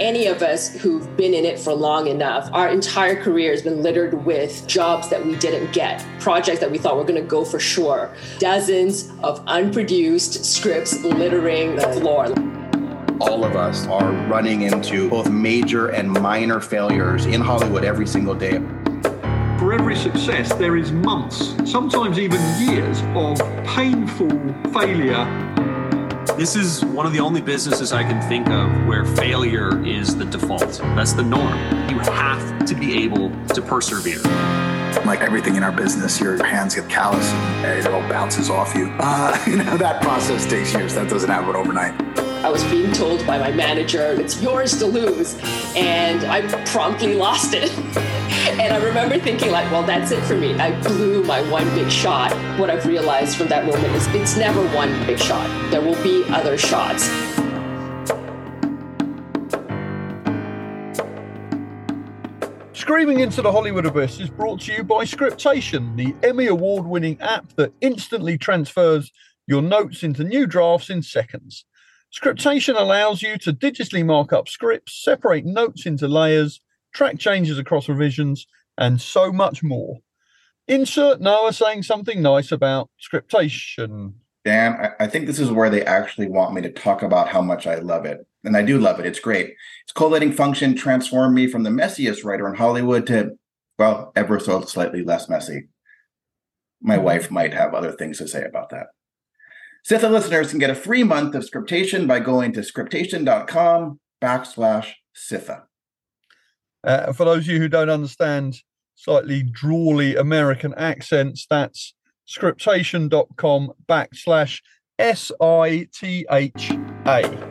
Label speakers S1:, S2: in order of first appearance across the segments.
S1: any of us who've been in it for long enough, our entire career has been littered with jobs that we didn't get, projects that we thought were going to go for sure, dozens of unproduced scripts littering the floor.
S2: All of us are running into both major and minor failures in Hollywood every single day.
S3: For every success, there is months, sometimes even years, of painful failure
S4: this is one of the only businesses I can think of where failure is the default. That's the norm. You have to be able to persevere.
S5: Like everything in our business, your hands get callous and it all bounces off you. Uh, you know, that process takes years. That doesn't happen overnight.
S1: I was being told by my manager, it's yours to lose. And I promptly lost it. and I remember thinking, like, well, that's it for me. I blew my one big shot. What I've realized from that moment is it's never one big shot, there will be other shots.
S3: Screaming into the Hollywood Abyss is brought to you by Scriptation, the Emmy Award winning app that instantly transfers your notes into new drafts in seconds. Scriptation allows you to digitally mark up scripts, separate notes into layers, track changes across revisions, and so much more. Insert Noah saying something nice about scriptation.
S2: Dan, I think this is where they actually want me to talk about how much I love it. And I do love it. It's great. Its collating function transformed me from the messiest writer in Hollywood to, well, ever so slightly less messy. My mm-hmm. wife might have other things to say about that. Sitha listeners can get a free month of Scriptation by going to scriptation.com backslash Sitha.
S3: Uh, for those of you who don't understand slightly drawly American accents, that's scriptation.com backslash S I T H A.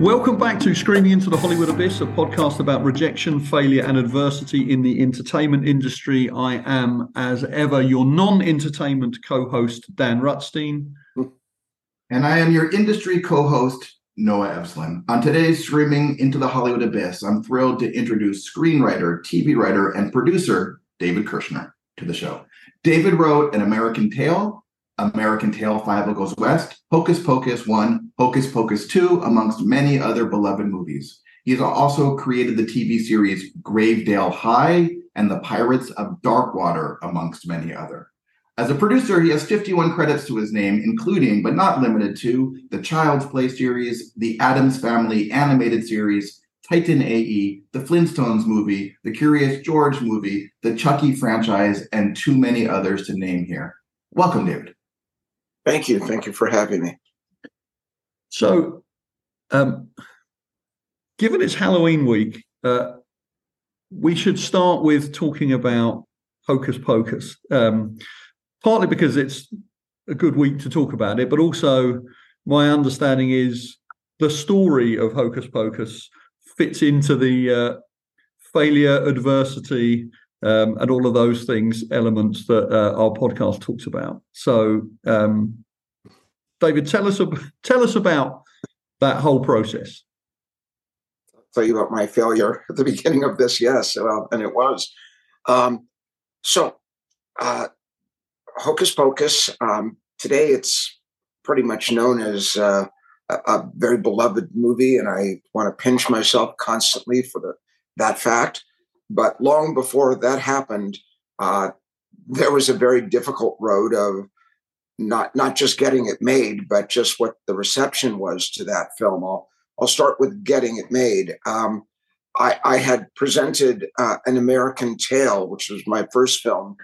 S3: Welcome back to Screaming into the Hollywood Abyss, a podcast about rejection, failure, and adversity in the entertainment industry. I am, as ever, your non entertainment co host, Dan Rutstein.
S2: And I am your industry co host, Noah Evslin. On today's Screaming into the Hollywood Abyss, I'm thrilled to introduce screenwriter, TV writer, and producer David Kirschner to the show. David wrote An American Tail, American Tail Fievel Goes West, Hocus Pocus 1, Hocus Pocus 2, amongst many other beloved movies. He has also created the TV series Gravedale High and The Pirates of Darkwater, amongst many other. As a producer, he has 51 credits to his name, including, but not limited to, the Child's Play series, the Addams Family animated series, Titan AE, the Flintstones movie, the Curious George movie, the Chucky franchise, and too many others to name here. Welcome, David.
S6: Thank you. Thank you for having me.
S3: So, um, given it's Halloween week, uh, we should start with talking about Hocus Pocus. Um, partly because it's a good week to talk about it, but also my understanding is the story of Hocus Pocus fits into the uh, failure, adversity, um, and all of those things elements that uh, our podcast talks about. So, um, David, tell us tell us about that whole process.
S6: I'll tell you about my failure at the beginning of this. Yes, well, and it was. Um, so, uh, Hocus Pocus. Um, today, it's pretty much known as uh, a, a, very beloved movie, and I want to pinch myself constantly for the, that fact. But long before that happened, uh, there was a very difficult road of not not just getting it made, but just what the reception was to that film. I'll I'll start with getting it made. Um, I, I, had presented uh, an American Tail, which was my first film,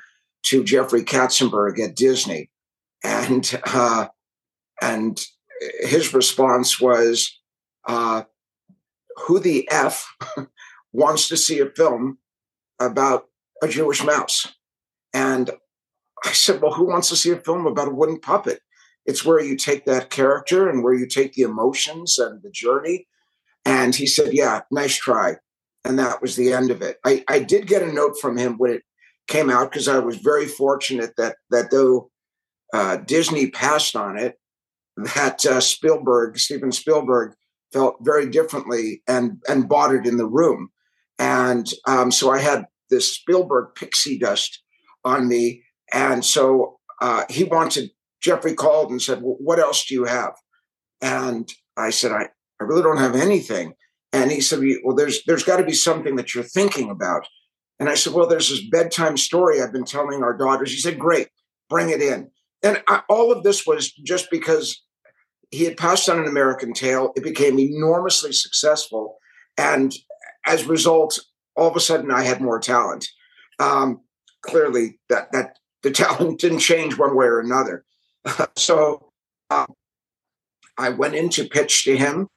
S6: to Jeffrey Katzenberg at Disney, and uh, and his response was, uh, "Who the f wants to see a film about a Jewish mouse?" And I said, "Well, who wants to see a film about a wooden puppet? It's where you take that character and where you take the emotions and the journey." And he said, "Yeah, nice try." And that was the end of it. I, I did get a note from him when it came out because I was very fortunate that that though uh, Disney passed on it, that uh, Spielberg, Steven Spielberg, felt very differently and and bought it in the room, and um, so I had this Spielberg pixie dust on me, and so uh, he wanted. Jeffrey called and said, well, "What else do you have?" And I said, I, I really don't have anything. And he said, Well, there's there's got to be something that you're thinking about. And I said, Well, there's this bedtime story I've been telling our daughters. He said, Great, bring it in. And I, all of this was just because he had passed on an American Tail. It became enormously successful. And as a result, all of a sudden I had more talent. Um, clearly, that, that the talent didn't change one way or another. so um, I went in to pitch to him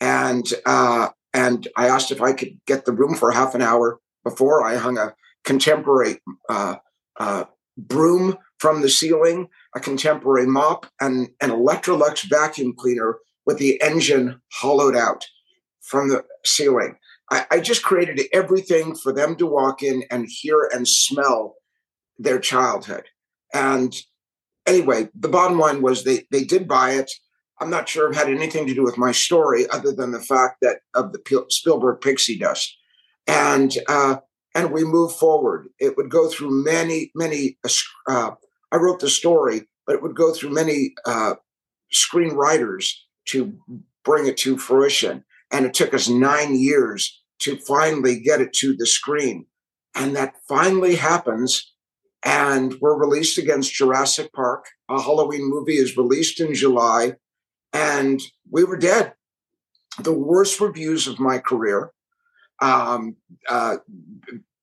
S6: and uh, and I asked if I could get the room for half an hour before I hung a contemporary uh, uh, broom from the ceiling, a contemporary mop, and an Electrolux vacuum cleaner with the engine hollowed out from the ceiling. I, I just created everything for them to walk in and hear and smell their childhood. And anyway, the bottom line was they they did buy it. I'm not sure it had anything to do with my story, other than the fact that of the Spielberg pixie dust, and uh, and we moved forward. It would go through many many. Uh, I wrote the story, but it would go through many uh, screenwriters to bring it to fruition, and it took us nine years to finally get it to the screen, and that finally happens. And we're released against Jurassic Park. A Halloween movie is released in July and we were dead. The worst reviews of my career. Um, uh,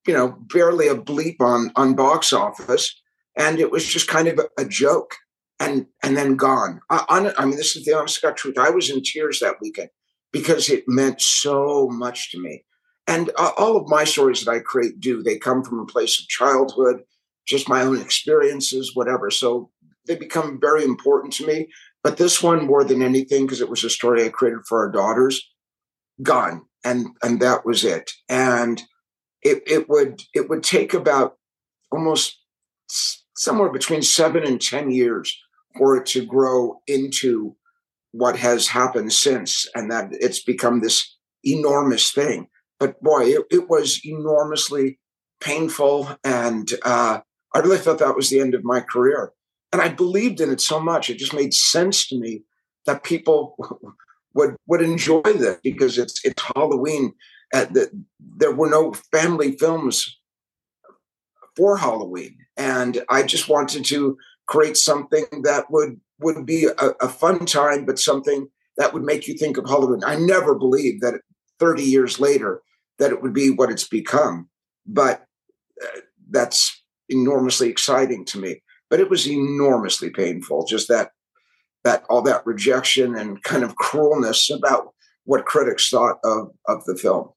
S6: you know, barely a bleep on on box office, and it was just kind of a, joke, and and then gone. I, I mean, this is the honest truth. I was in tears that weekend because it meant so much to me. And uh, all of my stories that I create do. They come from a place of childhood, just my own experiences, whatever. So they become very important to me. But this one, more than anything, because it was a story I created for our daughters, gone, and and that was it. And it it would it would take about almost somewhere between seven and ten years for it to grow into what has happened since, and that it's become this enormous thing. But boy, it, it was enormously painful, and uh, I really thought that was the end of my career and I believed in it so much. It just made sense to me that people would would enjoy this because it's it's Halloween. Uh, the, there were no family films for Halloween, and I just wanted to create something that would would be a, a fun time, but something that would make you think of Halloween. I never believed that 30 years later that it would be what it's become, but uh, that's enormously exciting to me but it was enormously painful. Just that that all that rejection and kind of cruelness about what critics thought of of the film.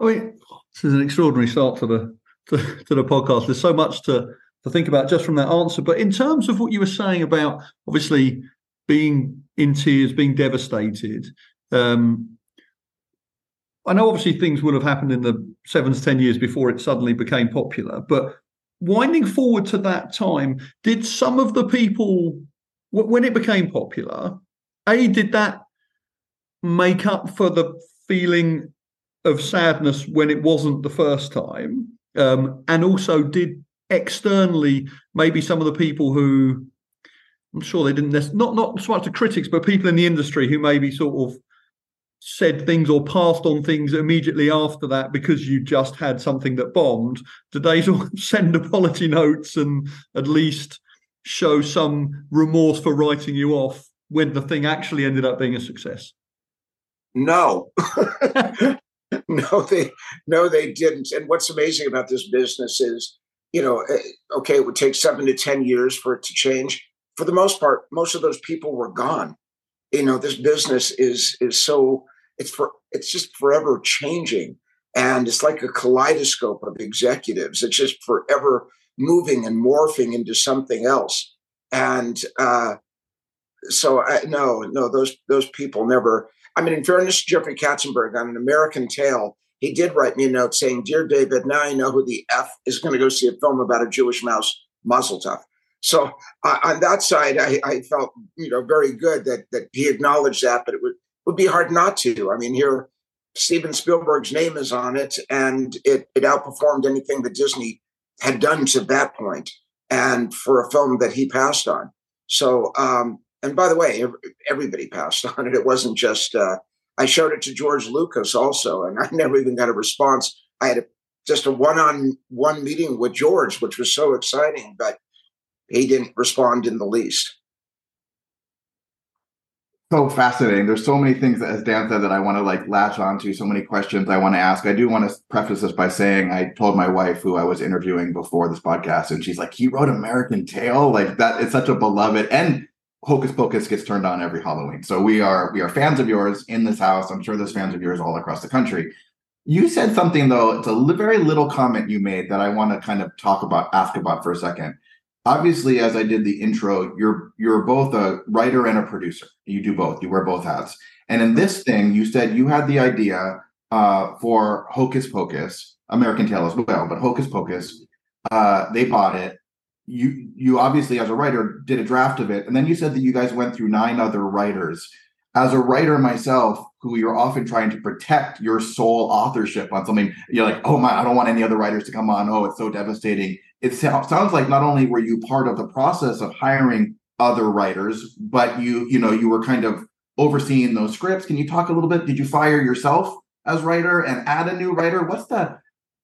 S3: I mean, this is an extraordinary start to the to, to the podcast. There's so much to to think about just from that answer. But in terms of what you were saying about obviously being in tears, being devastated, um, I know obviously things would have happened in the seven to ten years before it suddenly became popular. But winding forward to that time, did some of the people, when it became popular, A, did that make up for the feeling of sadness when it wasn't the first time? Um, and also, did externally, maybe some of the people who I'm sure they didn't, not, not so much the critics, but people in the industry who maybe sort of said things or passed on things immediately after that because you just had something that bombed did they sort of send apology notes and at least show some remorse for writing you off when the thing actually ended up being a success?
S6: No. No they no they didn't. And what's amazing about this business is you know eh, okay it would take seven to ten years for it to change. For the most part most of those people were gone. You know this business is is so it's for it's just forever changing. And it's like a kaleidoscope of executives. It's just forever moving and morphing into something else. And uh, so I, no no those those people never i mean in fairness jeffrey katzenberg on an american Tail, he did write me a note saying dear david now i know who the f is going to go see a film about a jewish mouse mazel tov. So uh, on that side I, I, felt you know very good that that he acknowledged that but it would would be hard not to. I mean, here Steven Spielberg's name is on it, and it it outperformed anything that Disney had done to that point, and for a film that he passed on. So, um, and by the way, everybody passed on it. It wasn't just. Uh, I showed it to George Lucas also, and I never even got a response. I had a, just a one-on-one meeting with George, which was so exciting, but he didn't respond in the least
S2: so fascinating. There's so many things that, as Dan said, that I want to like latch onto. So many questions I want to ask. I do want to preface this by saying I told my wife who I was interviewing before this podcast, and she's like, "He wrote American Tail, like that. It's such a beloved." And Hocus Pocus gets turned on every Halloween. So we are we are fans of yours in this house. I'm sure there's fans of yours all across the country. You said something though. It's a very little comment you made that I want to kind of talk about, ask about for a second obviously as i did the intro you're you're both a writer and a producer. You do both. You wear both hats. And in this thing you said you had the idea uh, for hocus pocus american tail as well but hocus pocus uh, they bought it. You you obviously as a writer did a draft of it and then you said that you guys went through nine other writers. As a writer myself who you're often trying to protect your sole authorship on something you're like oh my i don't want any other writers to come on. Oh it's so devastating it sounds like not only were you part of the process of hiring other writers, but you, you know, you were kind of overseeing those scripts. Can you talk a little bit? Did you fire yourself as writer and add a new writer? What's the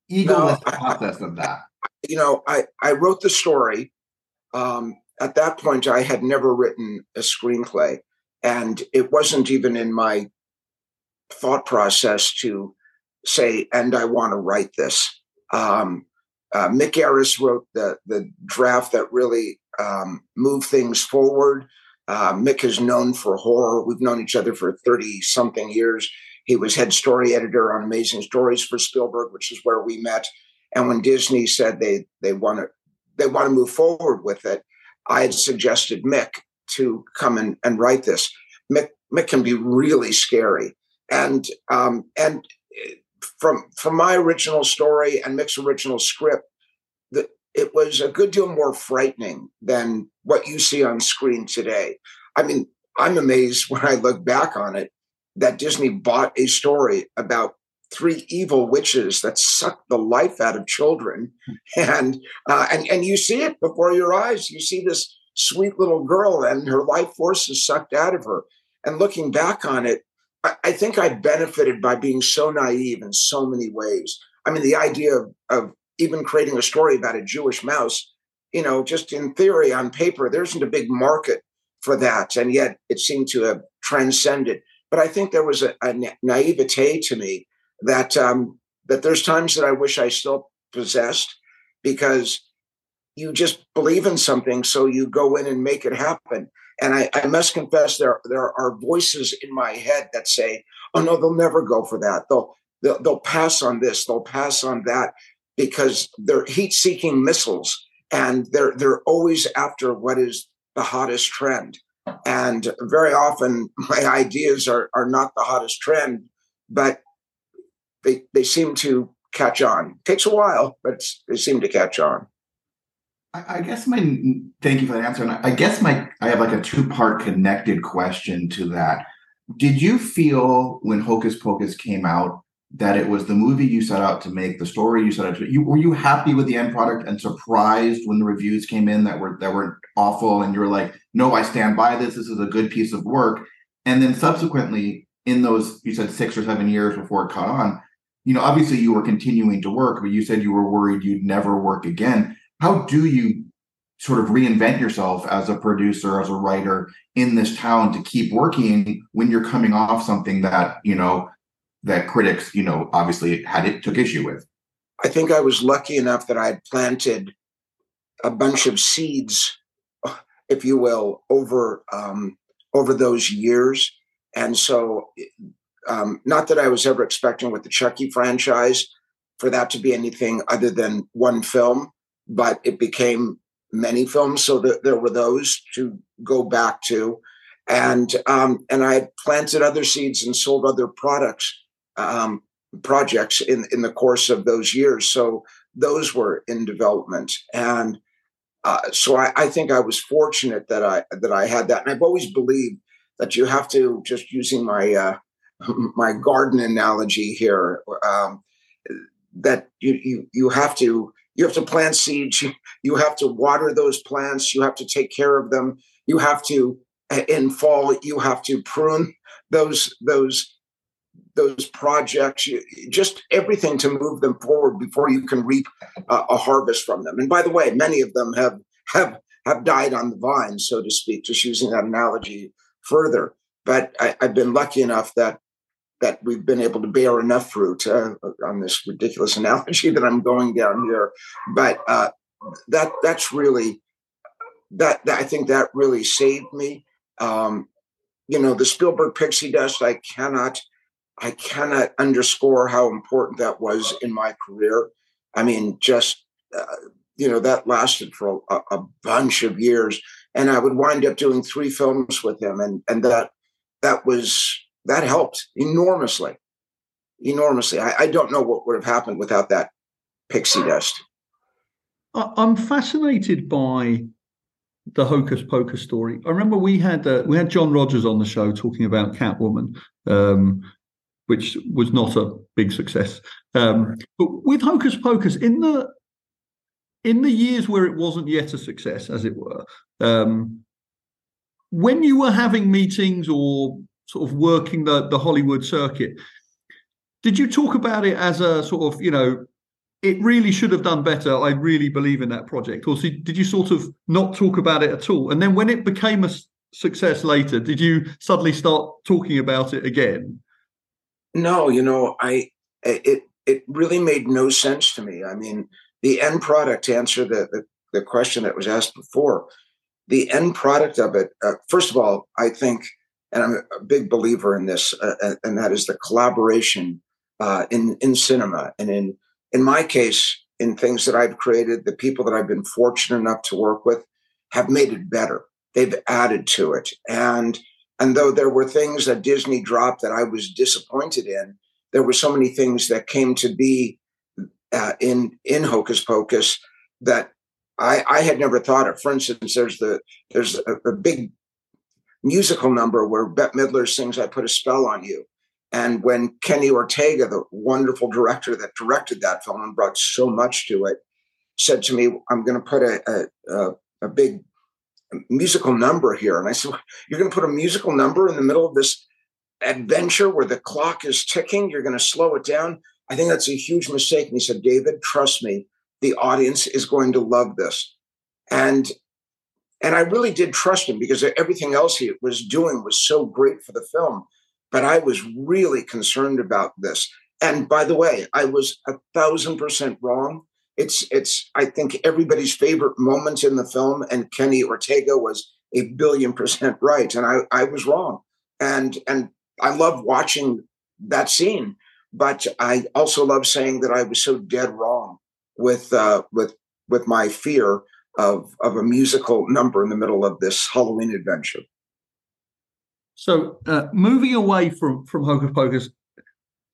S2: egoless no, process of that?
S6: You know, I I wrote the story. Um, at that point, I had never written a screenplay, and it wasn't even in my thought process to say, "And I want to write this." Um, uh, Mick Garris wrote the the draft that really um, moved things forward. Uh, Mick is known for horror. We've known each other for thirty something years. He was head story editor on Amazing Stories for Spielberg, which is where we met. And when Disney said they they want to they want to move forward with it, I had suggested Mick to come and, and write this. Mick Mick can be really scary, and um, and from from my original story and Mick's original script, that it was a good deal more frightening than what you see on screen today. I mean, I'm amazed when I look back on it that Disney bought a story about three evil witches that suck the life out of children, and uh, and and you see it before your eyes. You see this sweet little girl, and her life force is sucked out of her. And looking back on it, I think I benefited by being so naive in so many ways. I mean, the idea of, of even creating a story about a Jewish mouse, you know, just in theory on paper, there isn't a big market for that. And yet it seemed to have transcended. But I think there was a, a naivete to me that um, that there's times that I wish I still possessed because you just believe in something, so you go in and make it happen. And I, I must confess, there there are voices in my head that say, "Oh no, they'll never go for that. They'll they'll, they'll pass on this. They'll pass on that because they're heat-seeking missiles, and they're they're always after what is the hottest trend. And very often, my ideas are are not the hottest trend, but they they seem to catch on. It takes a while, but they seem to catch on.
S2: I guess my thank you for that answer. And I guess my I have like a two part connected question to that. Did you feel when Hocus Pocus came out that it was the movie you set out to make, the story you set out to? You were you happy with the end product and surprised when the reviews came in that were that were awful, and you were like, no, I stand by this. This is a good piece of work. And then subsequently, in those you said six or seven years before it caught on, you know, obviously you were continuing to work, but you said you were worried you'd never work again how do you sort of reinvent yourself as a producer as a writer in this town to keep working when you're coming off something that you know that critics you know obviously had it took issue with?
S6: I think i was lucky enough that i had planted a bunch of seeds if you will over um, over those years. And so um, not that i was ever expecting with the chucky franchise for that to be anything other than one film but it became many films. So that there were those to go back to, and um, and I had planted other seeds and sold other products um, projects in in the course of those years. So those were in development, and uh, so I, I think I was fortunate that I that I had that, and I've always believed that you have to just using my uh, my garden analogy here um, that you you you have to you have to plant seeds. You, have to water those plants. You have to take care of them. You have to in fall you have to prune those those those projects. Just everything to move them forward before you can reap a harvest from them. And by the way many of them have have have died on the vine so to speak just using that analogy further. But I, have been lucky enough that that we've been able to bear enough fruit uh, on this ridiculous analogy that I'm going down here. But uh, that that's really that, that, I think that really saved me. Um, you know, the Spielberg pixie dust. I cannot I cannot underscore how important that was in my career. I mean, just uh, you know that lasted for a, a bunch of years, and I would wind up doing three films with him, and and that that was that helped enormously, enormously. I, I don't know what would have happened without that pixie dust.
S3: I'm fascinated by the Hocus Pocus story. I remember we had uh, we had John Rogers on the show talking about Catwoman, um, which was not a big success. Um, but with Hocus Pocus, in the in the years where it wasn't yet a success, as it were, um, when you were having meetings or sort of working the, the Hollywood circuit. Did you talk about it as a sort of, you know, it really should have done better. I really believe in that project. Or did you sort of not talk about it at all? And then when it became a success later, did you suddenly start talking about it again?
S6: No, you know, I it it really made no sense to me. I mean, the end product to answer the the, the question that was asked before, the end product of it. Uh, first of all, I think and I'm a big believer in this, uh, and that is the collaboration uh, in in cinema, and in in my case, in things that I've created, the people that I've been fortunate enough to work with have made it better. They've added to it, and and though there were things that Disney dropped that I was disappointed in, there were so many things that came to be uh, in in Hocus Pocus that I, I had never thought of. For instance, there's the there's a, a big musical number where Bette Midler sings I Put a Spell on You. And when Kenny Ortega, the wonderful director that directed that film and brought so much to it, said to me, I'm going to put a, a, a big musical number here. And I said, You're going to put a musical number in the middle of this adventure where the clock is ticking? You're going to slow it down? I think that's a huge mistake. And he said, David, trust me, the audience is going to love this. And and I really did trust him because everything else he was doing was so great for the film. But I was really concerned about this. And by the way, I was a thousand percent wrong. It's it's I think everybody's favorite moment in the film, and Kenny Ortega was a billion percent right, and I I was wrong. And and I love watching that scene, but I also love saying that I was so dead wrong with uh, with with my fear of, of a musical number in the middle of this Halloween adventure.
S3: So, uh, moving away from, from Hocus Pocus,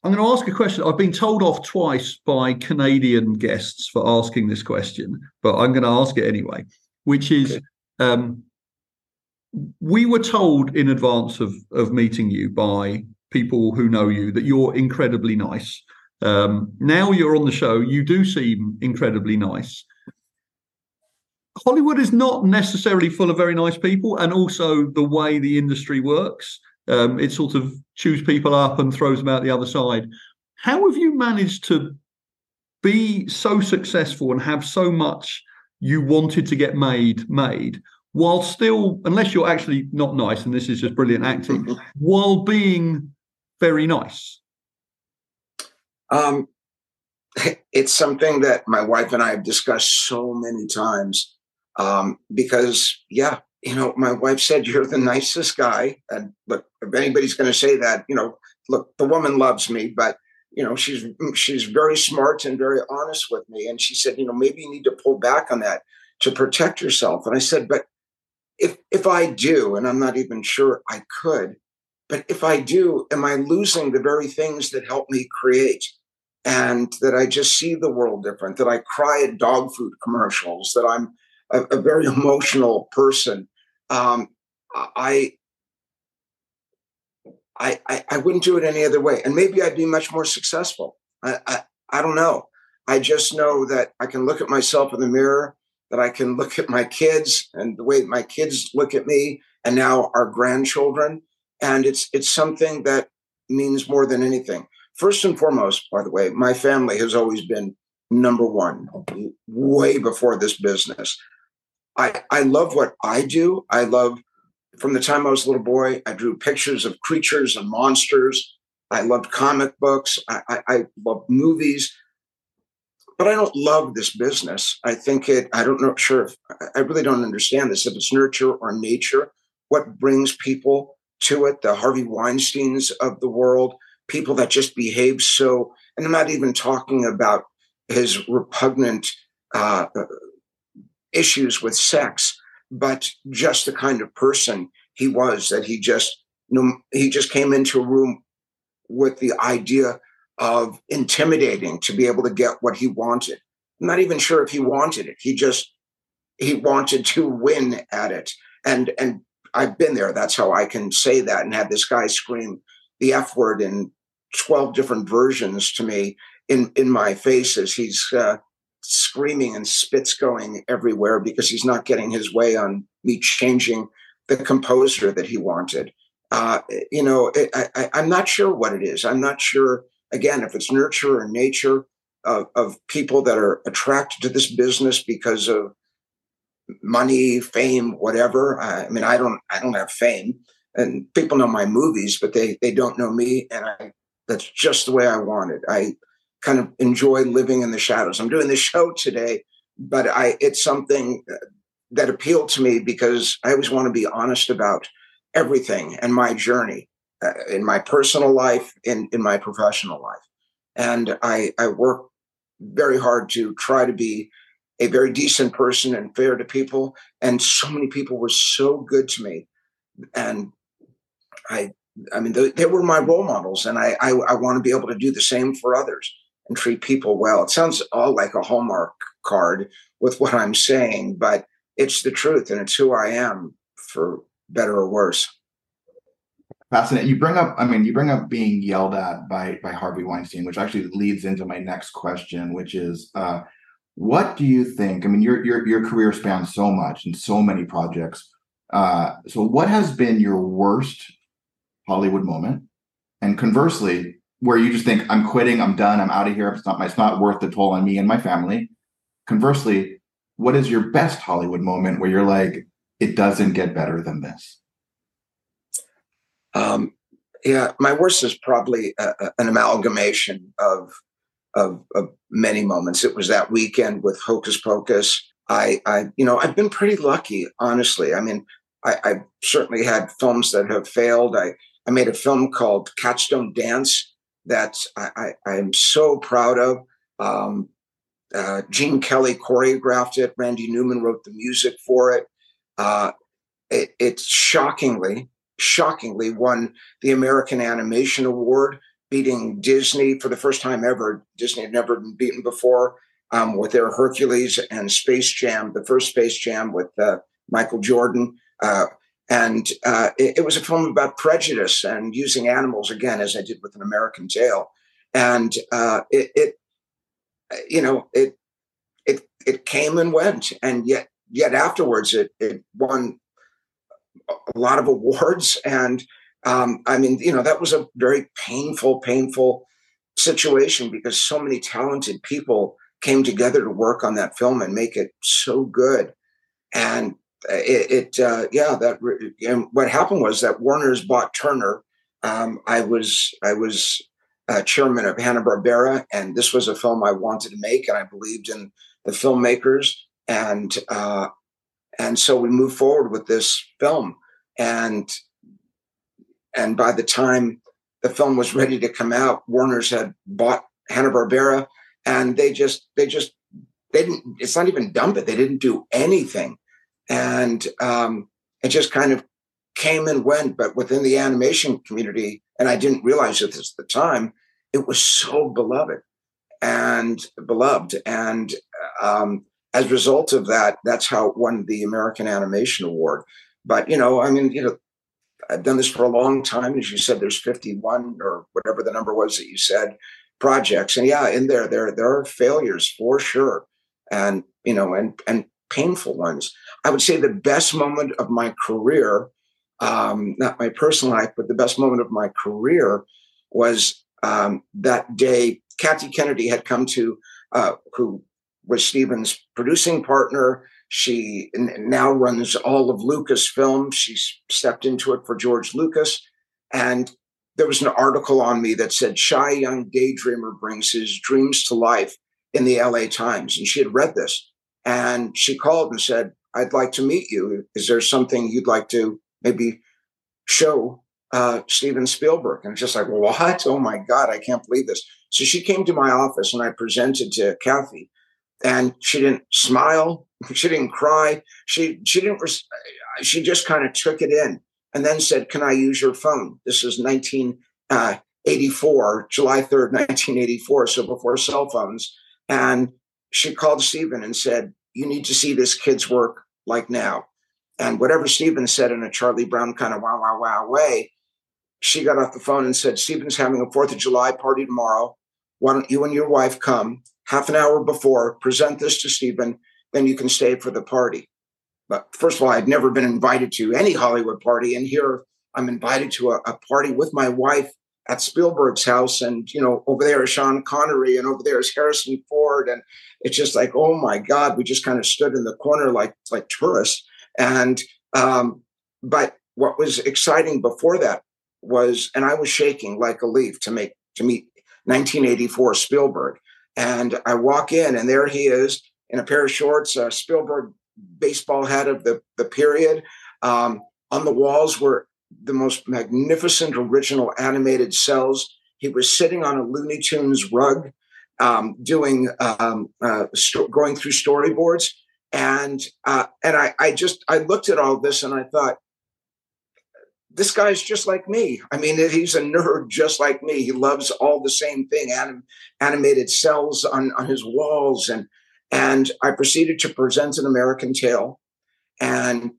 S3: I'm going to ask a question. I've been told off twice by Canadian guests for asking this question, but I'm going to ask it anyway, which is um, we were told in advance of, of meeting you by people who know you that you're incredibly nice. Um, now you're on the show, you do seem incredibly nice. Hollywood is not necessarily full of very nice people, and also the way the industry works, um, it sort of chews people up and throws them out the other side. How have you managed to be so successful and have so much you wanted to get made made while still, unless you're actually not nice, and this is just brilliant acting, while being very nice?
S6: Um, it's something that my wife and I have discussed so many times um, because yeah you know my wife said you're the nicest guy and look if anybody's going to say that you know look the woman loves me but you know she's she's very smart and very honest with me and she said you know maybe you need to pull back on that to protect yourself and i said but if if i do and i'm not even sure i could but if i do am i losing the very things that help me create and that i just see the world different that i cry at dog food commercials that i'm a, a very emotional person. Um, I, I, I, wouldn't do it any other way, and maybe I'd be much more successful. I, I, I don't know. I just know that I can look at myself in the mirror, that I can look at my kids and the way my kids look at me, and now our grandchildren. And it's it's something that means more than anything. First and foremost, by the way, my family has always been number one, way before this business. I, I love what I do. I love from the time I was a little boy, I drew pictures of creatures and monsters. I loved comic books. I, I, I love movies, but I don't love this business. I think it, I don't know, sure, if, I really don't understand this. If it's nurture or nature, what brings people to it, the Harvey Weinsteins of the world, people that just behave so, and I'm not even talking about his repugnant uh, issues with sex, but just the kind of person he was that he just he just came into a room with the idea of intimidating to be able to get what he wanted. I'm not even sure if he wanted it. He just he wanted to win at it. And and I've been there. That's how I can say that and have this guy scream the F word in 12 different versions to me in in my face as he's uh, screaming and spits going everywhere because he's not getting his way on me changing the composer that he wanted. Uh, you know, it, I, am not sure what it is. I'm not sure, again, if it's nurture or nature of, of people that are attracted to this business because of money, fame, whatever. I mean, I don't, I don't have fame, and people know my movies, but they they don't know me, and I. That's just the way I want it. I kind of enjoy living in the shadows. I'm doing this show today, but I it's something that appealed to me because I always want to be honest about everything and my journey uh, in my personal life, in in my professional life, and I I work very hard to try to be a very decent person and fair to people. And so many people were so good to me, and I I mean they, they were my role models, and I, I I want to be able to do the same for others and treat people well. It sounds all like a Hallmark card with what I'm saying, but it's the truth and it's who I am for better or worse.
S2: Fascinating. You bring up, I mean, you bring up being yelled at by by Harvey Weinstein, which actually leads into my next question, which is uh, what do you think? I mean, your your your career spans so much and so many projects. Uh, so what has been your worst Hollywood moment? And conversely, where you just think I'm quitting, I'm done, I'm out of here. It's not it's not worth the toll on me and my family. Conversely, what is your best Hollywood moment where you're like, it doesn't get better than this?
S6: Um, yeah, my worst is probably a, a, an amalgamation of, of, of many moments. It was that weekend with Hocus Pocus. I, I, you know, I've been pretty lucky, honestly. I mean, I, I've certainly had films that have failed. I, I made a film called Cats Don't Dance that I, I, am so proud of. Um, uh, Gene Kelly choreographed it. Randy Newman wrote the music for it. Uh, it. Shockingly, shockingly won the American Animation Award, beating Disney for the first time ever. Disney had never been beaten before um, with their Hercules and Space Jam, the first Space Jam with uh, Michael Jordan. And uh, it, it, was a film about prejudice and using animals again, as I did with an American Tail. And uh, it, it, you know, it, it, it came and went, and yet, yet afterwards, it, it won a lot of awards. And um, I mean, you know, that was a very painful, painful situation because so many talented people came together to work on that film and make it so good. And it, it uh, yeah, that and what happened was that Warner's bought Turner. Um, I was I was uh, chairman of Hanna Barbera, and this was a film I wanted to make, and I believed in the filmmakers, and uh, and so we moved forward with this film, and and by the time the film was ready to come out, Warner's had bought Hanna Barbera, and they just they just they didn't. It's not even dump it. They didn't do anything and um, it just kind of came and went. But within the animation community, and I didn't realize it at the time, it was so beloved and beloved. And um, as a result of that, that's how it won the American Animation Award. But you know, I mean, you know, I've done this for a long time. As you said, there's 51 or whatever the number was that you said projects, and yeah, in there there there are failures for sure, and you know, and and painful ones. I would say the best moment of my career um, not my personal life, but the best moment of my career was um, that day. Kathy Kennedy had come to, uh, who was Steven's producing partner. She now runs all of Lucasfilm. She stepped into it for George Lucas. And there was an article on me that said, Shy young daydreamer brings his dreams to life in the LA Times. And she had read this. And she called and said, I'd like to meet you. Is there something you'd like to maybe show uh, Steven Spielberg? And it's just like, what? Oh my God, I can't believe this. So she came to my office and I presented to Kathy and she didn't smile she didn't cry she she didn't she just kind of took it in and then said can i use your phone this is 1984 uh, july 3rd 1984 so before cell phones and she called steven and said you need to see this kid's work like now and whatever steven said in a charlie brown kind of wow wow wow way she got off the phone and said steven's having a fourth of july party tomorrow why don't you and your wife come half an hour before, present this to Steven, then you can stay for the party. But first of all, I'd never been invited to any Hollywood party. And here I'm invited to a, a party with my wife at Spielberg's house. And, you know, over there is Sean Connery and over there is Harrison Ford. And it's just like, oh my God, we just kind of stood in the corner like, like tourists. And, um, but what was exciting before that was, and I was shaking like a leaf to make, to meet 1984 Spielberg. And I walk in, and there he is in a pair of shorts, a Spielberg baseball hat of the, the period. Um, on the walls were the most magnificent original animated cels. He was sitting on a Looney Tunes rug, um, doing um, uh, st- going through storyboards, and uh, and I, I just I looked at all this and I thought, this guy's just like me. I mean, he's a nerd just like me. He loves all the same thing, anim, animated cels on, on his walls. And, and I proceeded to present an American Tail. And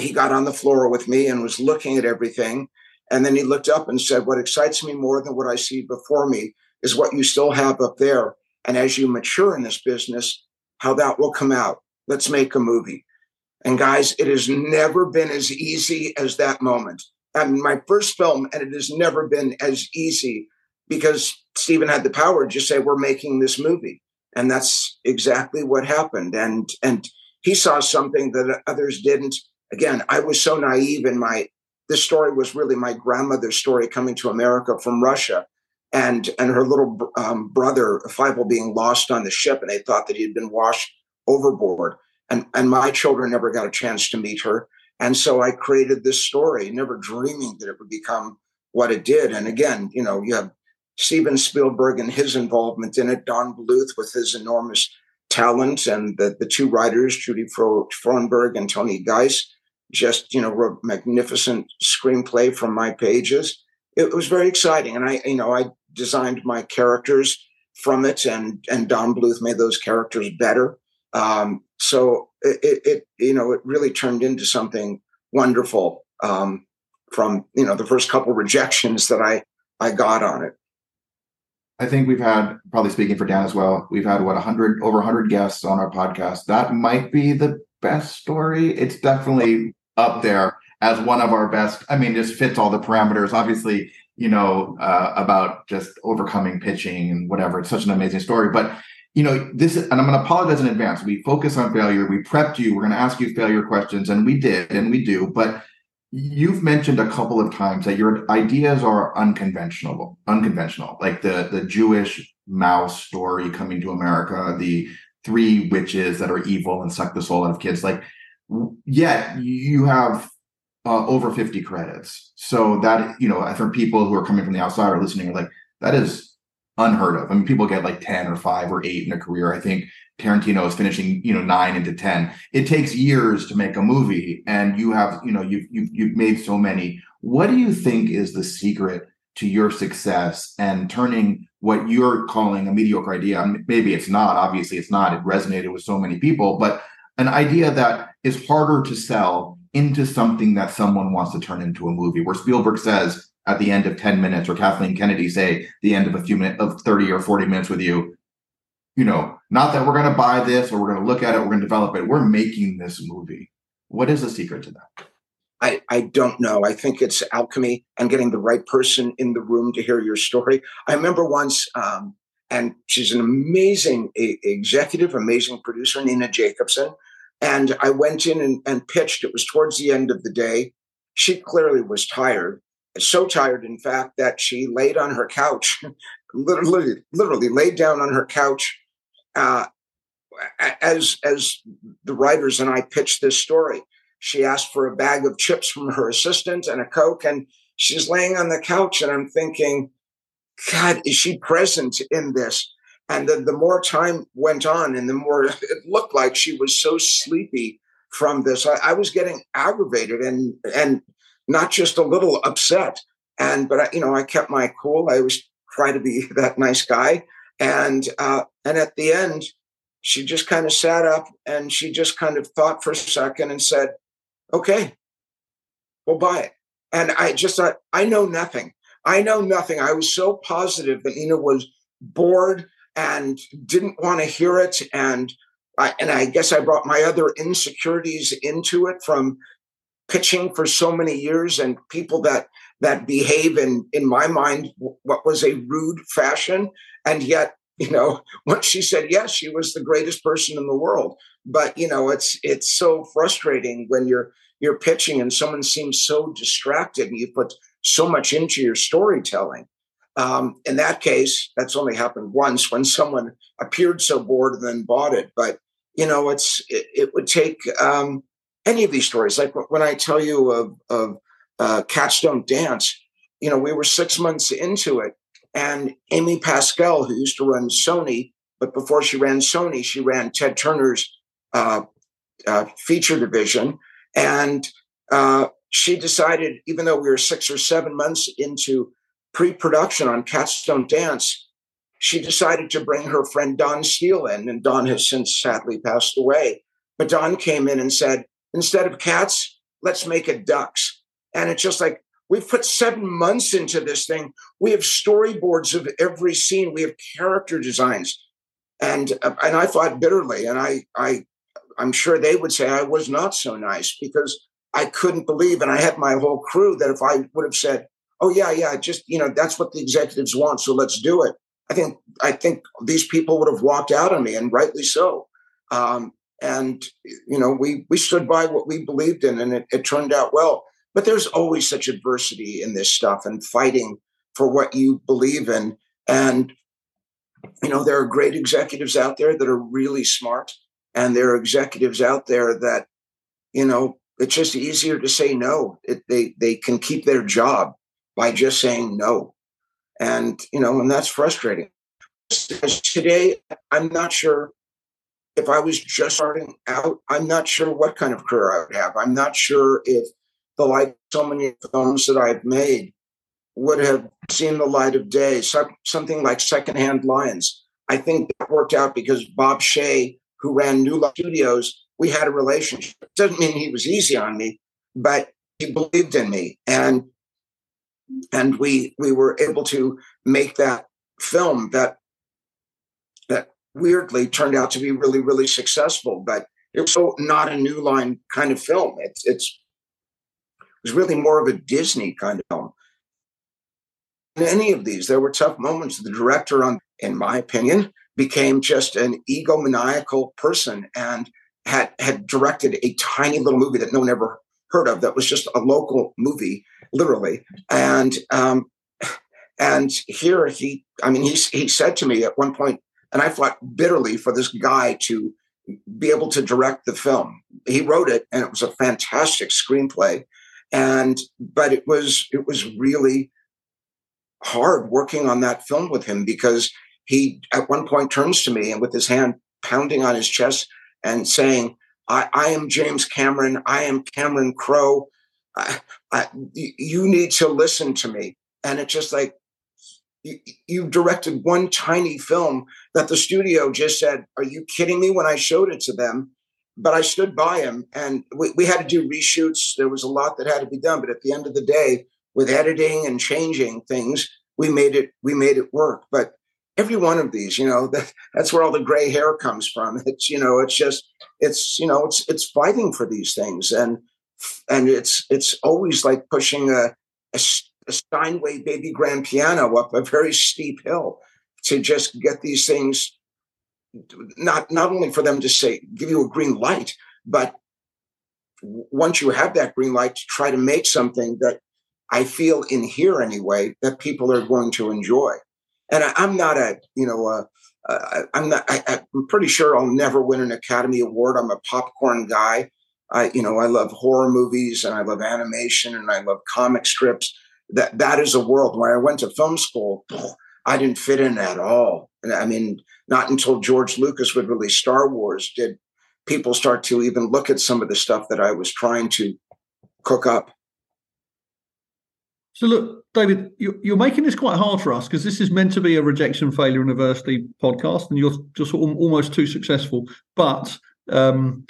S6: he got on the floor with me and was looking at everything. And then he looked up and said, What excites me more than what I see before me is what you still have up there. And as you mature in this business, how that will come out. Let's make a movie. And guys, it has never been as easy as that moment. I mean, my first film, and it has never been as easy because Steven had the power to just say, "We're making this movie," and that's exactly what happened. And and he saw something that others didn't. Again, I was so naive in my. This story was really my grandmother's story coming to America from Russia, and and her little um, brother Fievel being lost on the ship, and they thought that he had been washed overboard and and my children never got a chance to meet her and so i created this story never dreaming that it would become what it did and again you know you have steven spielberg and his involvement in it don bluth with his enormous talent and the, the two writers judy Freudberg and tony Geiss just you know wrote magnificent screenplay from my pages it was very exciting and i you know i designed my characters from it and and don bluth made those characters better um, so it, it, you know, it really turned into something wonderful um, from, you know, the first couple rejections that I, I got on it.
S2: I think we've had, probably speaking for Dan as well, we've had what 100 over 100 guests on our podcast. That might be the best story. It's definitely up there as one of our best. I mean, just fits all the parameters. Obviously, you know, uh, about just overcoming pitching and whatever. It's such an amazing story. But you know, this, and I'm going to apologize in advance. We focus on failure. We prepped you. We're going to ask you failure questions, and we did, and we do. But you've mentioned a couple of times that your ideas are unconventional, unconventional, like the the Jewish mouse story coming to America, the three witches that are evil and suck the soul out of kids. Like, yet you have uh, over 50 credits. So that, you know, for people who are coming from the outside or listening, like, that is unheard of. I mean, people get like 10 or five or eight in a career. I think Tarantino is finishing, you know, nine into 10. It takes years to make a movie and you have, you know, you've, you've, you've made so many. What do you think is the secret to your success and turning what you're calling a mediocre idea? Maybe it's not, obviously it's not. It resonated with so many people, but an idea that is harder to sell into something that someone wants to turn into a movie where Spielberg says, at the end of 10 minutes or Kathleen Kennedy say the end of a few minutes of 30 or 40 minutes with you, you know, not that we're going to buy this or we're going to look at it, we're going to develop it. We're making this movie. What is the secret to that?
S6: I, I don't know. I think it's alchemy and getting the right person in the room to hear your story. I remember once, um, and she's an amazing a, executive, amazing producer, Nina Jacobson. And I went in and, and pitched. It was towards the end of the day. She clearly was tired, so tired, in fact, that she laid on her couch, literally, literally laid down on her couch uh, as as the writers and I pitched this story. She asked for a bag of chips from her assistant and a Coke, and she's laying on the couch. And I'm thinking, God, is she present in this? And the, the more time went on, and the more it looked like she was so sleepy from this, I, I was getting aggravated and and not just a little upset. And but I, you know, I kept my cool. I always try to be that nice guy. And uh, and at the end, she just kind of sat up and she just kind of thought for a second and said, okay, we'll buy it. And I just thought, I know nothing. I know nothing. I was so positive that Nina was bored and didn't want to hear it. And I, and I guess I brought my other insecurities into it from pitching for so many years and people that that behave in in my mind what was a rude fashion and yet you know once she said yes she was the greatest person in the world but you know it's it's so frustrating when you're you're pitching and someone seems so distracted and you put so much into your storytelling um, in that case that's only happened once when someone appeared so bored and then bought it but you know it's it, it would take um, any of these stories like when i tell you of of uh, cats don't dance you know we were six months into it and Amy Pascal, who used to run Sony, but before she ran Sony, she ran Ted Turner's uh, uh, feature division. And uh, she decided, even though we were six or seven months into pre production on Cats Don't Dance, she decided to bring her friend Dawn Steel in. And Dawn has since sadly passed away. But Dawn came in and said, instead of cats, let's make it ducks. And it's just like, We've put seven months into this thing. We have storyboards of every scene. We have character designs, and uh, and I thought bitterly, and I I I'm sure they would say I was not so nice because I couldn't believe, and I had my whole crew that if I would have said, "Oh yeah, yeah, just you know that's what the executives want, so let's do it," I think I think these people would have walked out on me, and rightly so. Um, and you know, we we stood by what we believed in, and it, it turned out well. But there's always such adversity in this stuff and fighting for what you believe in. And, you know, there are great executives out there that are really smart. And there are executives out there that, you know, it's just easier to say no. It, they, they can keep their job by just saying no. And, you know, and that's frustrating. Because Today, I'm not sure if I was just starting out, I'm not sure what kind of career I would have. I'm not sure if the like so many films that I've made would have seen the light of day. So, something like Secondhand Lions. I think that worked out because Bob Shaye, who ran New Line Studios, we had a relationship. Doesn't mean he was easy on me, but he believed in me, and and we we were able to make that film that that weirdly turned out to be really really successful. But it was so not a New Line kind of film. It's it's was really more of a Disney kind of film. In any of these, there were tough moments. The director, on, in my opinion, became just an egomaniacal person and had had directed a tiny little movie that no one ever heard of. That was just a local movie, literally. And um, and here he, I mean, he he said to me at one point, and I fought bitterly for this guy to be able to direct the film. He wrote it, and it was a fantastic screenplay and but it was it was really hard working on that film with him because he at one point turns to me and with his hand pounding on his chest and saying i, I am james cameron i am cameron crowe I, you need to listen to me and it's just like you, you directed one tiny film that the studio just said are you kidding me when i showed it to them but I stood by him and we, we had to do reshoots. There was a lot that had to be done. But at the end of the day, with editing and changing things, we made it, we made it work. But every one of these, you know, that, that's where all the gray hair comes from. It's, you know, it's just, it's, you know, it's, it's fighting for these things and and it's it's always like pushing a, a, a Steinway baby grand piano up a very steep hill to just get these things not not only for them to say give you a green light but once you have that green light to try to make something that i feel in here anyway that people are going to enjoy and I, am not a you know a, uh, I'm not. I, am pretty sure I'll never win an Academy Award. I'm a popcorn guy. I, you know, I love horror movies and I love animation and I love comic strips. That that is a world. When I went to film school, I didn't fit in at all. And I mean, not until George Lucas would release Star Wars did people start to even look at some of the stuff that I was trying to cook up.
S3: So look, David, you're making this quite hard for us because this is meant to be a rejection failure university podcast, and you're just almost too successful. But um,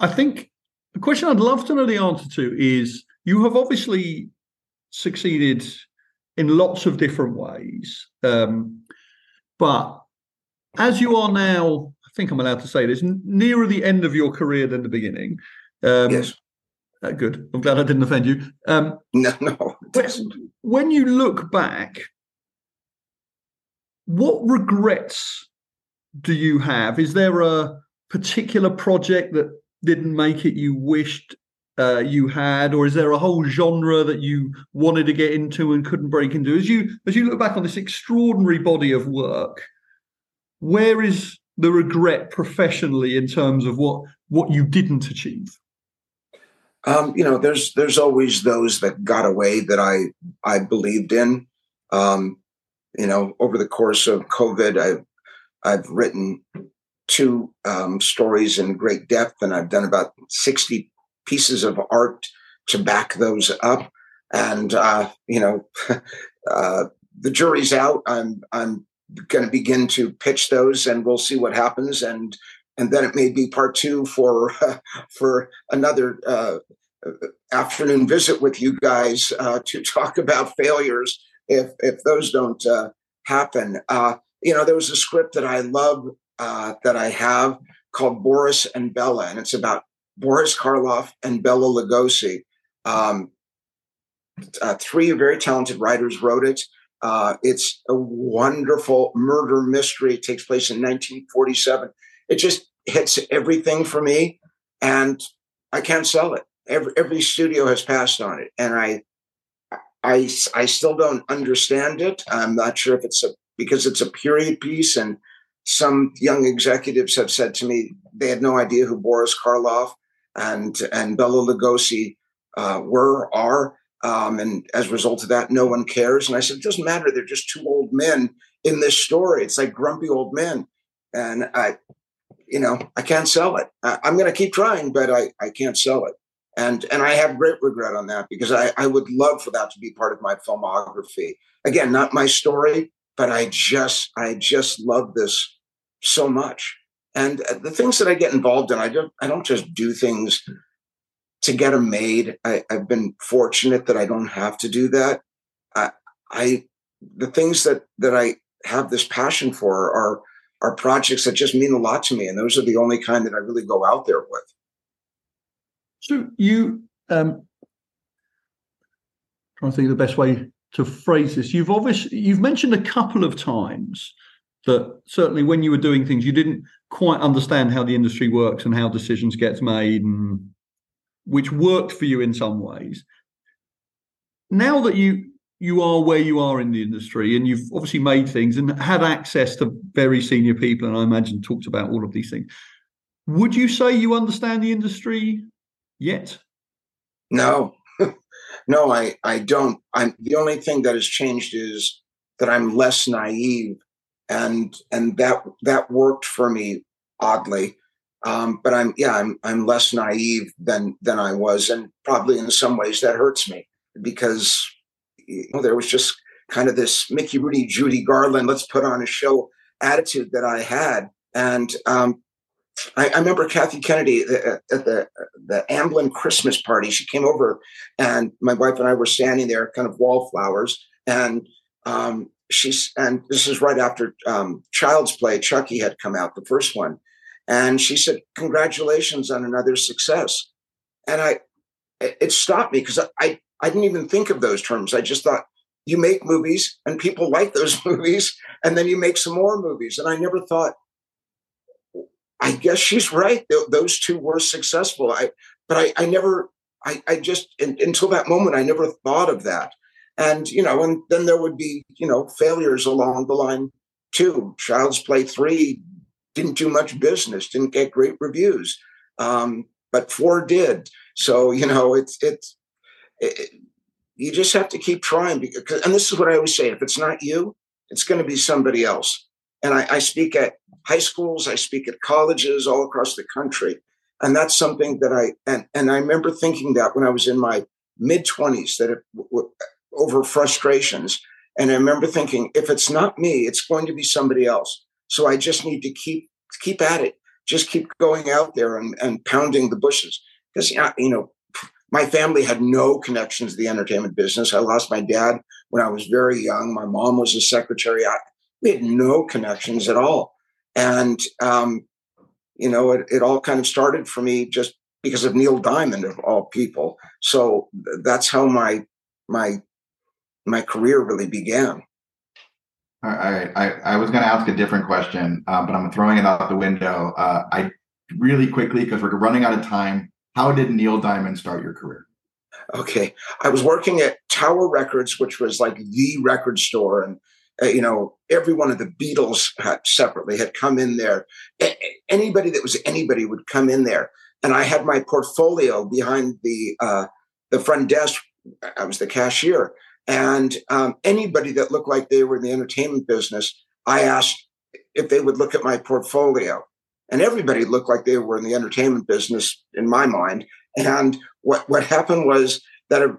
S3: I think the question I'd love to know the answer to is: you have obviously succeeded in lots of different ways, um, but as you are now, I think I'm allowed to say this, nearer the end of your career than the beginning.
S6: Um, yes
S3: uh, good. I'm glad I didn't offend you. Um,
S6: no, no.
S3: When you look back, what regrets do you have? Is there a particular project that didn't make it you wished uh, you had, or is there a whole genre that you wanted to get into and couldn't break into? As you as you look back on this extraordinary body of work, where is the regret professionally in terms of what what you didn't achieve?
S6: Um, you know, there's there's always those that got away that I I believed in. Um, you know, over the course of COVID, I've I've written two um, stories in great depth, and I've done about sixty pieces of art to back those up. And uh, you know, uh, the jury's out. I'm I'm going to begin to pitch those, and we'll see what happens. And and then it may be part two for uh, for another uh, afternoon visit with you guys uh, to talk about failures if if those don't uh, happen. You know, there was a script that I love uh, that I have called Boris and Bela, and it's about Boris Karloff and Bela Lugosi. Um, three very talented writers wrote it. it's a wonderful murder mystery. It takes place in 1947 it just hits everything for me and I can't sell it. Every, every studio has passed on it. And I, I, I still don't understand it. I'm not sure if it's a, because it's a period piece and some young executives have said to me they had no idea who Boris Karloff and and Bela Lugosi uh, were are, um, and as a result of that, no one cares. And I said, it doesn't matter. They're just two old men in this story. It's like grumpy old men, and I you know, I can't sell it. I, am going to keep trying, but I, I can't sell it. And, and I have great regret on that because I, I would love for that to be part of my filmography. Again, not my story, but I just, I just love this so much. And uh, the things that I get involved in, I don't, I don't just do things to get them made. I, have been fortunate that I don't have to do that. I, I, the things that, that I have this passion for are, are projects that just mean a lot to me, and those are the only kind that I really go out there with.
S3: So you, um, trying to think of the best way to phrase this. You've obviously you've mentioned a couple of times that certainly when you were doing things, you didn't quite understand how the industry works and how decisions gets made, and which worked for you in some ways. Now that you you are where you are in the industry and you've obviously made things and had access to very senior people and i imagine talked about all of these things would you say you understand the industry yet?
S6: No. No i i don't. I'm the only thing that has changed is that i'm less naive and and that that worked for me oddly um, but i'm yeah i'm i'm less naive than than i was and probably in some ways that hurts me because you know, there was just kind of this Mickey Rooney, Judy Garland, let's put on a show attitude that I had. And um, I, I, remember Kathy Kennedy uh, uh, at the the Amblin Christmas party. She came over, and my wife and I were standing there, kind of wallflowers. And um, she's and this is right after um, Child's Play. Chucky had come out, the first one, and she said, "Congratulations on another success." and I it stopped me because I I didn't even think of those terms. I just thought you make movies and people like those movies, and then you make some more movies. And I never thought. I guess she's right. Those two were successful. I, but I, I never, I, I just in, until that moment, I never thought of that. And you know, and then there would be you know failures along the line too. Child's Play three didn't do much business, didn't get great reviews, um, but four did. So you know, it's it's it, you just have to keep trying because, and this is what I always say: if it's not you, it's going to be somebody else. And I, I speak at high schools, I speak at colleges all across the country, and that's something that I and and I remember thinking that when I was in my mid twenties that it, over frustrations, and I remember thinking, if it's not me, it's going to be somebody else. So I just need to keep keep at it, just keep going out there and, and pounding the bushes because you know my family had no connections to the entertainment business. I lost my dad when I was very young. My mom was a secretary. I, we had no connections at all. And, um, you know, it, it all kind of started for me just because of Neil Diamond of all people. So that's how my, my, my career really began.
S2: All right. I, I was going to ask a different question, uh, but I'm throwing it out the window. Uh, I really quickly, because we're running out of time, how did Neil Diamond start your career?
S6: Okay, I was working at Tower Records, which was like the record store, and uh, you know every one of the Beatles had, separately had come in there. A- anybody that was anybody would come in there, and I had my portfolio behind the uh, the front desk. I was the cashier, and um, anybody that looked like they were in the entertainment business, I asked if they would look at my portfolio and everybody looked like they were in the entertainment business in my mind. And what what happened was that a,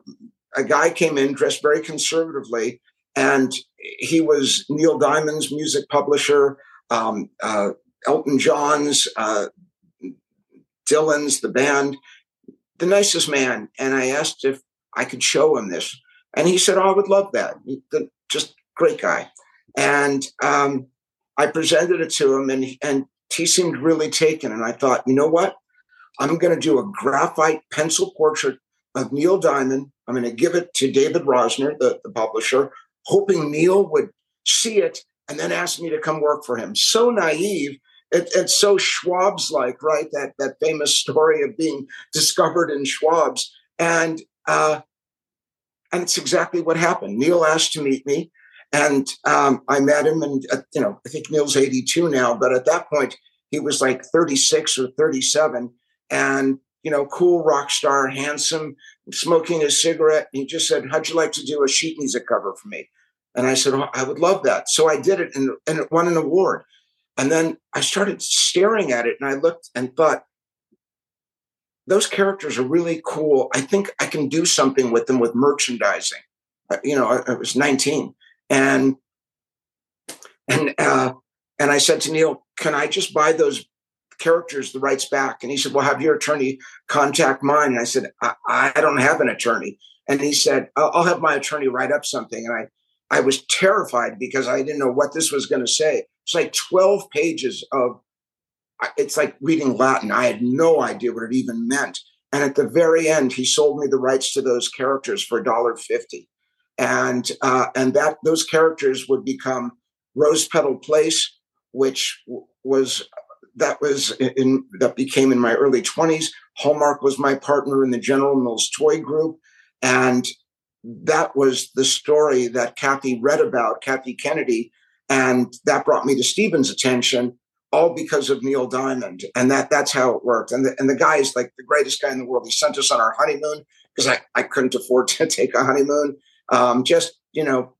S6: a guy came in dressed very conservatively, and he was Neil Diamond's music publisher, um, uh, Elton John's, uh, Dylan's, the band, the nicest man. And I asked if I could show him this, and he said, "Oh, I would love that." Just great guy. And um, I presented it to him, and and he seemed really taken. And I thought, you know what? I'm going to do a graphite pencil portrait of Neil Diamond. I'm going to give it to David Rosner, the, the publisher, hoping Neil would see it and then ask me to come work for him. So naive. It, it's so Schwab's like, right? That that famous story of being discovered in Schwab's. And uh, and it's exactly what happened. Neil asked to meet me. And um, I met him, and uh, you know, I think Neil's 82 now, but at that point he was like 36 or 37, and you know, cool rock star, handsome, smoking a cigarette. And he just said, "How'd you like to do a sheet music cover for me?" And I said, oh, "I would love that." So I did it, and, and it won an award. And then I started staring at it, and I looked and thought, those characters are really cool. I think I can do something with them with merchandising. Uh, you know, I, I was 19 and and uh, and I said to Neil, "Can I just buy those characters the rights back?" And he said, "Well, have your attorney contact mine." And I said, "I, I don't have an attorney." And he said, I'll, "I'll have my attorney write up something." And I I was terrified because I didn't know what this was going to say. It's like twelve pages of. It's like reading Latin. I had no idea what it even meant. And at the very end, he sold me the rights to those characters for a dollar fifty and uh, and that those characters would become Rose Petal Place, which was that was in that became in my early 20s. Hallmark was my partner in the General Mills Toy Group, and that was the story that Kathy read about, Kathy Kennedy, and that brought me to Steven's attention, all because of Neil Diamond, and that that's how it worked. And the, and the guy is like the greatest guy in the world. He sent us on our honeymoon because I, I couldn't afford to take a honeymoon um, just you know,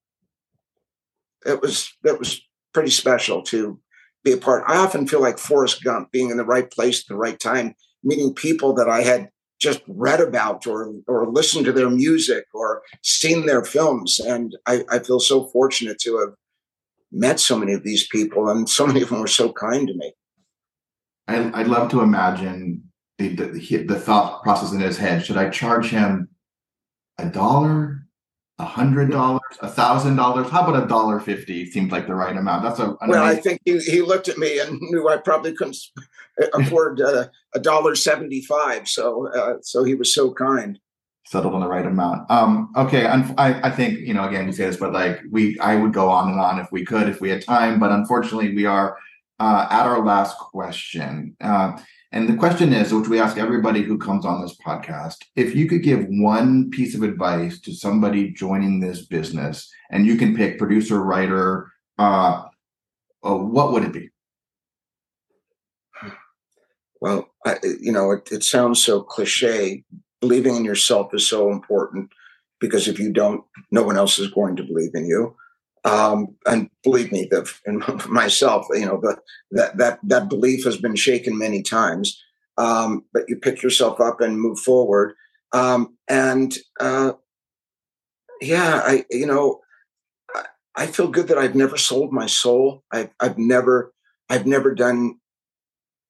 S6: it was it was pretty special to be a part. I often feel like Forrest Gump, being in the right place at the right time, meeting people that I had just read about or or listened to their music or seen their films, and I, I feel so fortunate to have met so many of these people, and so many of them were so kind to me.
S2: I, I'd love to imagine the, the the thought process in his head. Should I charge him a dollar a hundred dollars, a thousand dollars. How about a dollar fifty? Seems like the right amount. That's a
S6: well. I think he, he looked at me and knew I probably couldn't afford uh, a dollar seventy five. So uh, so he was so kind.
S2: Settled on the right amount. Um, okay, I, I think you know again we say this, but like we, I would go on and on if we could, if we had time. But unfortunately, we are uh, at our last question. Uh, and the question is, which we ask everybody who comes on this podcast, if you could give one piece of advice to somebody joining this business, and you can pick producer, writer, uh, uh what would it be?
S6: Well, I, you know, it, it sounds so cliche. Believing in yourself is so important because if you don't, no one else is going to believe in you. Um, and believe me, the, myself, you know, the, that that that belief has been shaken many times. Um, but you pick yourself up and move forward. Um, and uh, yeah, I you know, I, I, feel good that I've never sold my soul. I've I've never I've never done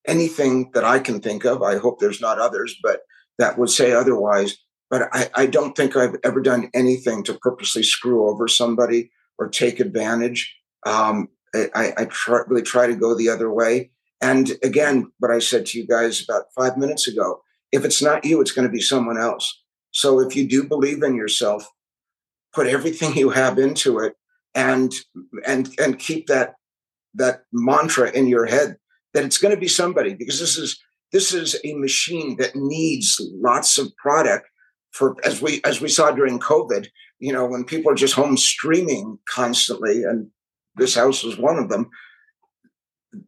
S6: anything that I can think of. I hope there's not others, but that would say otherwise. But I, I don't think I've ever done anything to purposely screw over somebody or take advantage. Um, I, I try, really try to go the other way. And again, what I said to you guys about five minutes ago if it's not you, it's going to be someone else. So if you do believe in yourself, put everything you have into it and and and keep that that mantra in your head that it's going to be somebody because this is this is a machine that needs lots of product for as we as we saw during covid you know, when people are just home streaming constantly, and this house was one of them,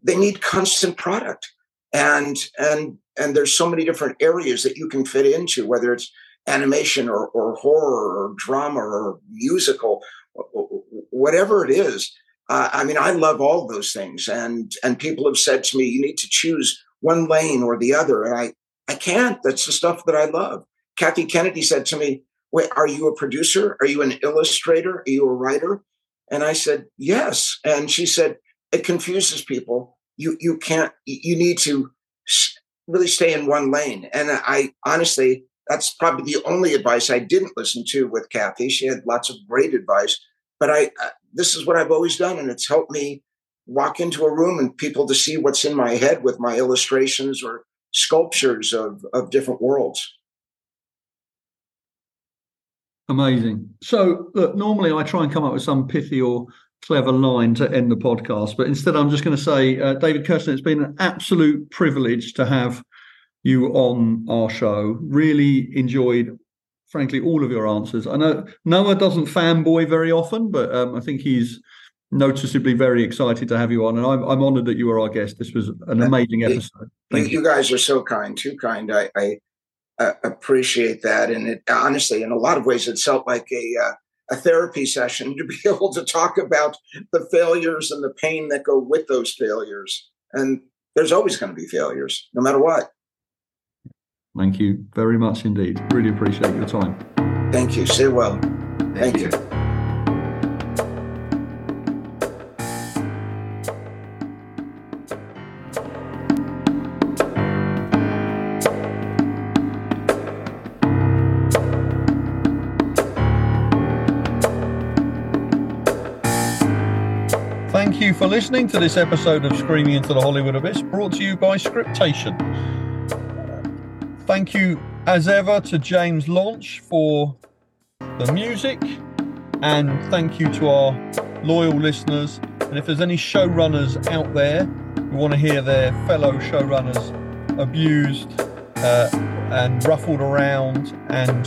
S6: they need constant product. And and and there's so many different areas that you can fit into, whether it's animation or, or horror or drama or musical, whatever it is. Uh, I mean, I love all those things, and and people have said to me, you need to choose one lane or the other, and I I can't. That's the stuff that I love. Kathy Kennedy said to me, Wait, are you a producer? Are you an illustrator? Are you a writer? And I said, Yes. And she said, It confuses people. You you can't. You need to really stay in one lane. And I honestly, that's probably the only advice I didn't listen to with Kathy. She had lots of great advice, but I uh, this is what I've always done, and it's helped me walk into a room and people to see what's in my head with my illustrations or sculptures of of different worlds.
S3: Amazing. So, look, normally I try and come up with some pithy or clever line to end the podcast, but instead I'm just going to say, uh, David Kirschner, it's been an absolute privilege to have you on our show. Really enjoyed, frankly, all of your answers. I know Noah doesn't fanboy very often, but um, I think he's noticeably very excited to have you on, and I'm, I'm honored that you were our guest. This was an amazing episode.
S6: Thank you, you. you guys are so kind, too kind. I, I uh, appreciate that. And it honestly, in a lot of ways, it felt like a uh, a therapy session to be able to talk about the failures and the pain that go with those failures. And there's always going to be failures, no matter what.
S3: Thank you very much indeed. Really appreciate your time.
S6: Thank you. Stay well. Thank, Thank you.
S3: you. For listening to this episode of Screaming into the Hollywood Abyss, brought to you by Scriptation. Thank you, as ever, to James Launch for the music, and thank you to our loyal listeners. And if there's any showrunners out there who want to hear their fellow showrunners abused uh, and ruffled around and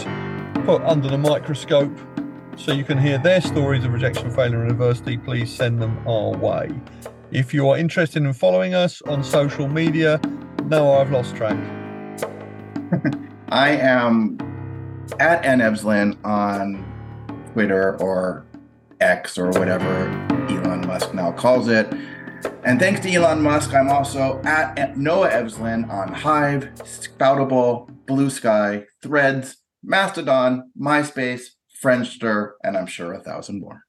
S3: put under the microscope so you can hear their stories of rejection, failure, and adversity, please send them our way. If you are interested in following us on social media, no, I've lost track.
S2: I am at nevslin on Twitter or X or whatever Elon Musk now calls it. And thanks to Elon Musk, I'm also at Noah Evslin on Hive, Spoutable, Blue Sky, Threads, Mastodon, MySpace, Friendster, and I'm sure a thousand more.